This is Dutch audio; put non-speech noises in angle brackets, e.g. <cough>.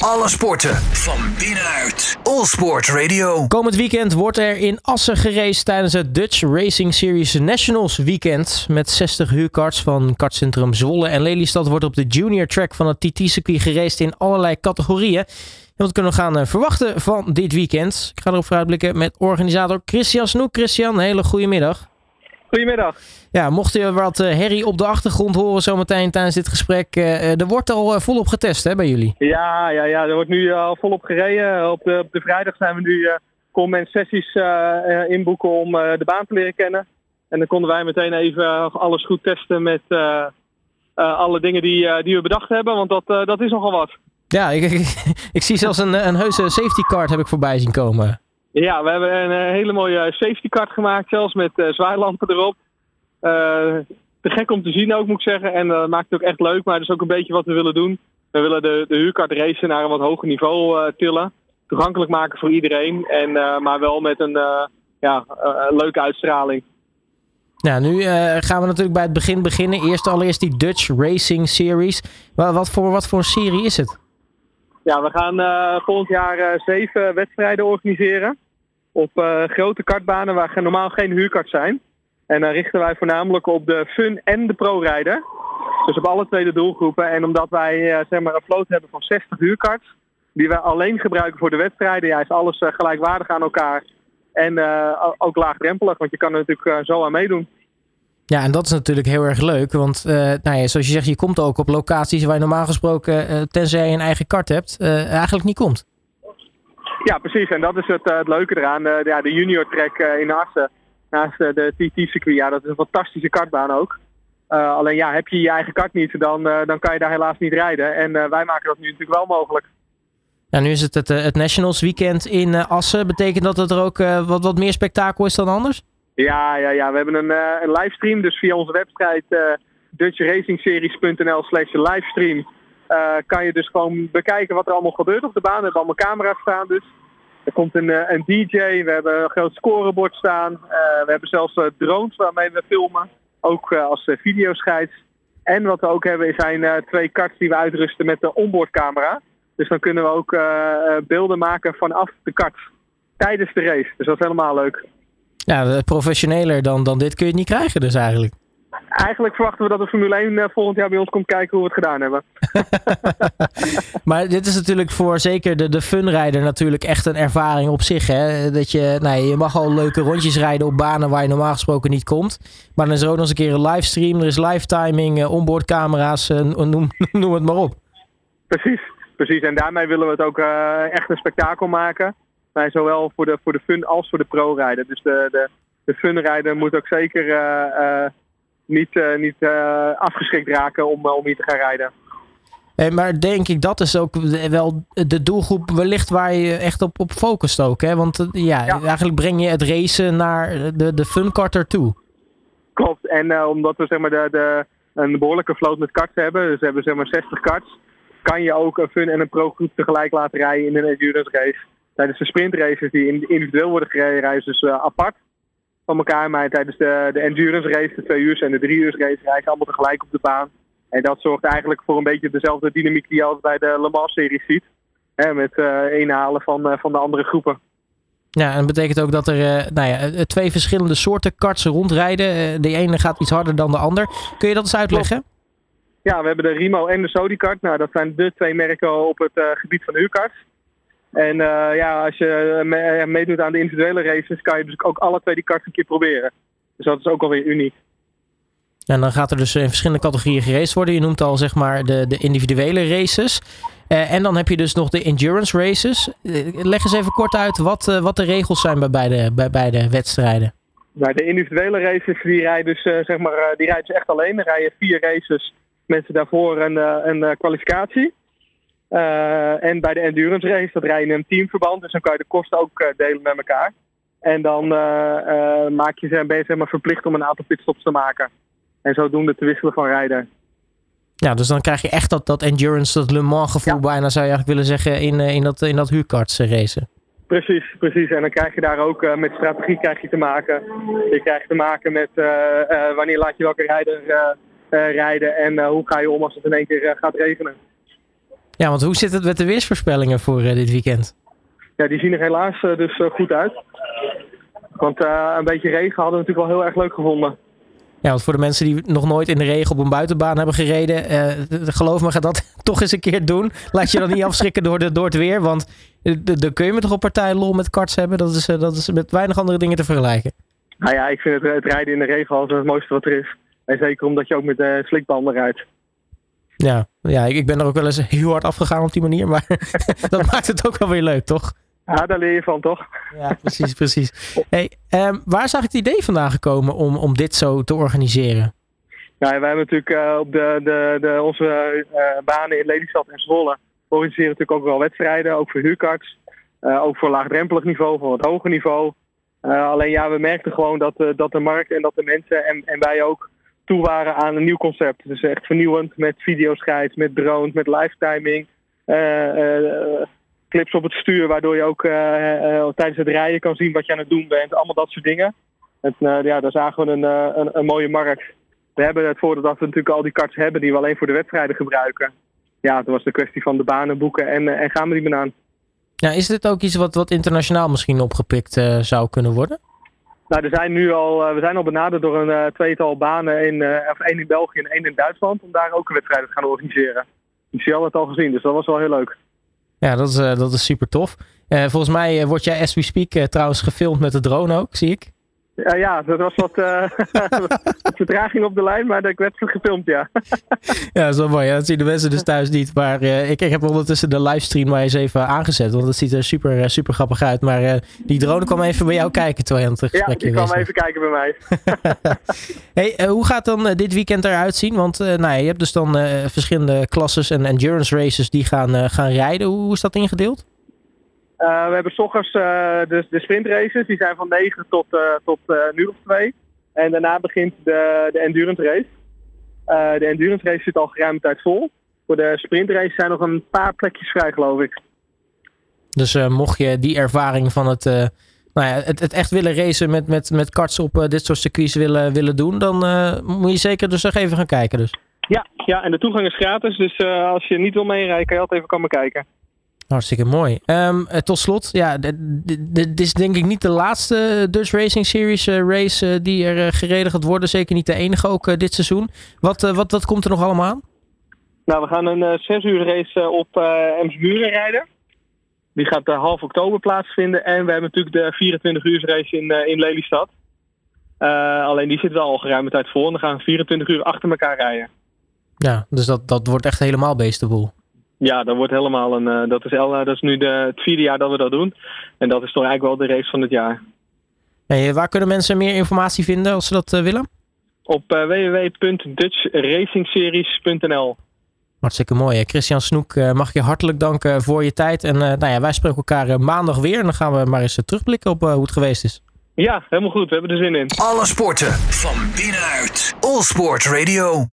Alle sporten van binnenuit. All Sport Radio. Komend weekend wordt er in Assen geraced tijdens het Dutch Racing Series Nationals weekend. Met 60 huurkarts van kartcentrum Zwolle en Lelystad wordt op de junior track van het TT-circuit geraced in allerlei categorieën. En wat kunnen we gaan eh, verwachten van dit weekend? Ik ga erop vooruitblikken met organisator Christian Snoek. Christian, een hele goede middag. Goedemiddag. Ja, mocht je wat eh, herrie op de achtergrond horen zometeen tijdens dit gesprek. eh, er wordt al eh, volop getest hè, bij jullie. Ja, ja, ja, er wordt nu al volop gereden. Op de, op de vrijdag zijn we nu, eh kon men sessies eh, eh, inboeken om eh, de baan te leren kennen. En dan konden wij meteen even eh, alles goed testen met eh, eh, alle dingen die, eh, die we bedacht hebben. Want dat, eh, dat is nogal wat. Ja, ik, <laughs> ik, ik zie zelfs een, een heuse safety card heb ik voorbij zien komen. Ja, we hebben een eh, hele mooie safety card gemaakt, zelfs met eh zwaailampen erop. Eh, te gek om te zien ook, moet ik zeggen. En dat maakt het ook echt leuk, maar dat is ook een beetje wat we willen doen. We willen de, de huurkart racen naar een wat hoger niveau eh, tillen. Toegankelijk maken voor iedereen, en, eh, maar wel met een eh, ja, eh, leuke uitstraling. Nou, nu eh, gaan we natuurlijk bij het begin beginnen. Eerst allereerst die Dutch Racing Series. Wa- Wat voor, wat voor een serie is het? Ja, we gaan eh, volgend jaar eh, zeven wedstrijden organiseren. Op eh, grote kartbanen waar normaal geen huurkart zijn. En dan richten wij voornamelijk op de fun en de pro-rijder. Dus op alle twee de doelgroepen. En omdat wij eh, zeg maar een vloot hebben van 60 huurkarts. Die wij alleen gebruiken voor de wedstrijden. Ja, is alles eh, gelijkwaardig aan elkaar. En ook laagdrempelig, want je kan er natuurlijk zo aan meedoen. Ja, en dat is natuurlijk heel erg leuk. Want nou ja, zoals je zegt, je komt ook op locaties waar je normaal gesproken, eh, tenzij je een eigen kart hebt, eigenlijk niet komt. Ja, precies. En dat is het, eh, het leuke eraan. Eh, ja, de junior track eh, in Assen, naast de TT-circuit, ja, dat is een fantastische kartbaan ook. Alleen ja, heb je je eigen kart niet, dan, dan kan je daar helaas niet rijden. En wij maken dat nu natuurlijk wel mogelijk. Ja, nu is het het, het Nationals weekend in Assen. Betekent dat dat er ook wat, wat meer spektakel is dan anders? Ja, ja, ja. we hebben een, een livestream, dus via onze website dutchracingseries.nl slash livestream eh, kan je dus gewoon bekijken wat er allemaal gebeurt op de baan. We hebben allemaal camera's staan dus. Er komt een, eh, een DJ, we hebben een groot scorebord staan. Eh, we hebben zelfs drones waarmee we filmen, ook als videoscheids. En wat we ook hebben zijn twee karts die we uitrusten met de onboardcamera. Dus dan kunnen we ook beelden maken vanaf de kart tijdens de race. Dus dat is helemaal leuk. Ja, professioneler dan, dan dit kun je niet krijgen dus eigenlijk. Eigenlijk verwachten we dat de Formule 1 eh, volgend jaar bij ons komt kijken hoe we het gedaan hebben. <laughs> Maar dit is natuurlijk voor zeker de, de funrijder natuurlijk echt een ervaring op zich. Hè? Dat je, nou, ja, je mag al leuke rondjes rijden op banen waar je normaal gesproken niet komt. Maar dan is er ook nog eens een keer een livestream. Er is live timing, eh, onboardcamera's, eh, <laughs> noem, noem het maar op. Precies, precies. En daarmee willen we het ook echt een spektakel maken. Maar zowel voor de, voor de fun als voor de pro-rijder. Dus de, de, de funrijder moet ook zeker niet, eh, niet eh, afgeschrikt raken om, eh, om hier te gaan rijden. Hey, maar denk ik, dat is ook wel de doelgroep wellicht waar je echt op, op focust ook. Hè? Want ja, Ja. eigenlijk breng je het racen naar de, de funkarter toe. Klopt. En omdat we zeg maar, de, de, een behoorlijke vloot met karts hebben, dus we hebben zeg maar 60 karts, kan je ook een fun en een pro-groep tegelijk laten rijden in een endurance race. Tijdens de sprintraces die in- individueel worden gereden, rijden ze dus apart van elkaar. Maar tijdens de, de endurance race, de twee uur en de drie uur race, rijden allemaal tegelijk op de baan. En dat zorgt eigenlijk voor een beetje dezelfde dynamiek die je altijd bij de Le Mans-serie ziet. Hè, met eh inhalen van, eh, van de andere groepen. Ja, en dat betekent ook dat er eh, nou ja, twee verschillende soorten karts rondrijden. De ene gaat iets harder dan de ander. Kun je dat eens uitleggen? Ja, we hebben de Rimo en de Sodicard. Nou, dat zijn de twee merken op het gebied van huurkarts. En eh, ja, als je me- eh, meedoet aan de individuele races, kan je dus ook alle twee die karts een keer proberen. Dus dat is ook alweer uniek. En dan gaat er dus in verschillende categorieën geraced worden. Je noemt al zeg maar de, de individuele races. Eh, en dan heb je dus nog de endurance races. Eh, leg eens even kort uit wat, eh, wat de regels zijn bij beide, bij beide wedstrijden. Nou, de individuele races, die rijden dus, eh, zeg maar, eh, die rijden ze echt alleen. Dan rijden vier races met daarvoor een, eh, een eh, kwalificatie. Eh, en bij de endurance race, dat rijden in een teamverband. Dus dan kan je de kosten ook eh, delen met elkaar. En dan eh, maak je ze, ben je zeg maar, verplicht om een aantal pitstops te maken. En zodoende te wisselen van rijder. Ja, dus dan krijg je echt dat, dat endurance, dat Le Mans gevoel Ja. bijna zou je eigenlijk willen zeggen in, in dat, in dat huurkarts racen. Precies, precies. En dan krijg je daar ook met strategie krijg je te maken. Je krijgt te maken met wanneer laat je welke rijder rijden en hoe ga je om als het in één keer gaat regenen. Ja, want hoe zit het met de weersvoorspellingen voor dit weekend? Ja, die zien er helaas dus goed uit. Want een beetje regen hadden we natuurlijk wel heel erg leuk gevonden. Ja, want voor de mensen die nog nooit in de regen op een buitenbaan hebben gereden, uh, geloof me, ga dat <laughs> toch eens een keer doen. Laat je dan niet <laughs> afschrikken door, de, door het weer, want dan kun je me toch op partij lol met karts hebben. Dat is, dat is met weinig andere dingen te vergelijken. Nou ja, ik vind het, het rijden in de regen altijd het mooiste wat er is. En zeker omdat je ook met uh, slikbanden rijdt. Ja, ja, ik ben er ook wel eens heel hard afgegaan op die manier, maar <laughs> dat maakt het ook wel weer leuk, toch? Ja, daar leer je van, toch? Ja, precies, precies. Hey, um, waar is eigenlijk het idee vandaan gekomen om, om dit zo te organiseren? Nou, wij hebben natuurlijk uh, op de, de, de, onze uh, banen in Lelystad en Zwolle organiseren natuurlijk ook wel wedstrijden, ook voor huurkarts. Uh, ook voor laagdrempelig niveau, voor het hoger niveau. alleen ja, we merkten gewoon dat, dat de markt en dat de mensen en, en wij ook toe waren aan een nieuw concept. Dus echt vernieuwend met videoscheids, met drones, met live clips op het stuur, waardoor je ook uh, tijdens het rijden kan zien wat je aan het doen bent. Allemaal dat soort dingen. En, ja, daar zagen we een, een, een, mooie markt. We hebben het voordeel dat we natuurlijk al die karts hebben die we alleen voor de wedstrijden gebruiken. Ja, het was de kwestie van de banen boeken en, en gaan we die banaan. Ja, is dit ook iets wat, wat internationaal misschien opgepikt zou kunnen worden? Nou, er zijn nu al, we zijn al benaderd door een tweetal banen, in, of één in België en één in Duitsland, om daar ook een wedstrijd te gaan organiseren. Zie je het al gezien, dus dat was wel heel leuk. Ja, dat is, dat is super tof. Volgens mij word jij as we speak trouwens gefilmd met de drone ook, zie ik. Ja, ja dat was wat, <laughs> wat vertraging op de lijn, maar ik werd gefilmd, ja. <laughs> ja, dat is wel mooi. Ja, dat zien de mensen dus thuis niet. Maar ik, ik heb ondertussen de livestream maar eens even aangezet, want dat ziet er super, super grappig uit. Maar die drone kwam even bij jou kijken terwijl je aan het gesprekje Ja, die kwam even kijken bij mij. <laughs> hey, hoe gaat dan dit weekend eruit zien? Want nou, ja, je hebt dus dan verschillende klasses en endurance races die gaan, gaan rijden. Hoe, hoe is dat ingedeeld? Uh, we hebben s ochtends uh, de, de sprintraces, die zijn van 9 tot, uh, tot nu of 2. En daarna begint de, de endurance race. de endurance race zit al geruime tijd vol. Voor de sprintrace zijn nog een paar plekjes vrij, geloof ik. Dus mocht je die ervaring van het, nou ja, het, het, echt willen racen met, met, met karts op dit soort circuits willen, willen doen, dan moet je zeker dus nog even gaan kijken. Dus. Ja, ja, en de toegang is gratis. Dus als je niet wil meerijden, kan je altijd even komen kijken. Hartstikke mooi. Um, tot slot, ja, dit is denk ik niet de laatste Dutch Racing Series uh, race uh, die er uh, gereden gaat worden. Zeker niet de enige ook dit seizoen. Wat, wat, wat komt er nog allemaal aan? Nou, we gaan een 6 uur race op Emsburen rijden. Die gaat half oktober plaatsvinden. En we hebben natuurlijk de 24 uur race in, in Lelystad. alleen die zit wel al geruime tijd vol. En dan gaan we 24 uur achter elkaar rijden. Ja, dus dat, dat wordt echt helemaal beestenboel. Ja, dat wordt helemaal een. Uh, dat, is el, dat is nu de, het vierde jaar dat we dat doen. En dat is toch eigenlijk wel de race van het jaar. Hey, waar kunnen mensen meer informatie vinden als ze dat uh, willen? Op uh, www.dutchracingseries.nl. Hartstikke mooi. Christian Snoek, mag ik je hartelijk danken voor je tijd. En nou ja, wij spreken elkaar maandag weer. En dan gaan we maar eens terugblikken op hoe het geweest is. Ja, helemaal goed. We hebben er zin in. Alle sporten van binnenuit. All Sport Radio.